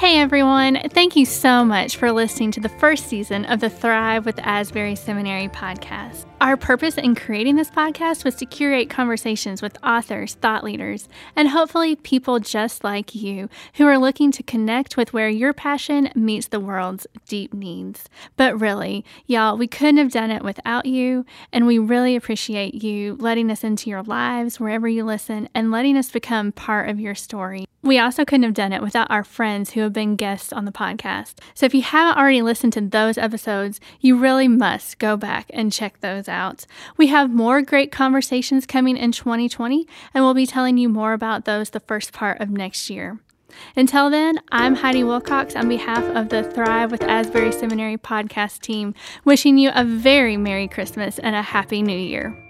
Hey everyone, thank you so much for listening to the first season of the Thrive with Asbury Seminary podcast. Our purpose in creating this podcast was to curate conversations with authors, thought leaders, and hopefully people just like you who are looking to connect with where your passion meets the world's deep needs. But really, y'all, we couldn't have done it without you, and we really appreciate you letting us into your lives wherever you listen and letting us become part of your story. We also couldn't have done it without our friends who have been guests on the podcast. So if you haven't already listened to those episodes, you really must go back and check those out. We have more great conversations coming in 2020, and we'll be telling you more about those the first part of next year. Until then, I'm Heidi Wilcox on behalf of the Thrive with Asbury Seminary podcast team, wishing you a very Merry Christmas and a Happy New Year.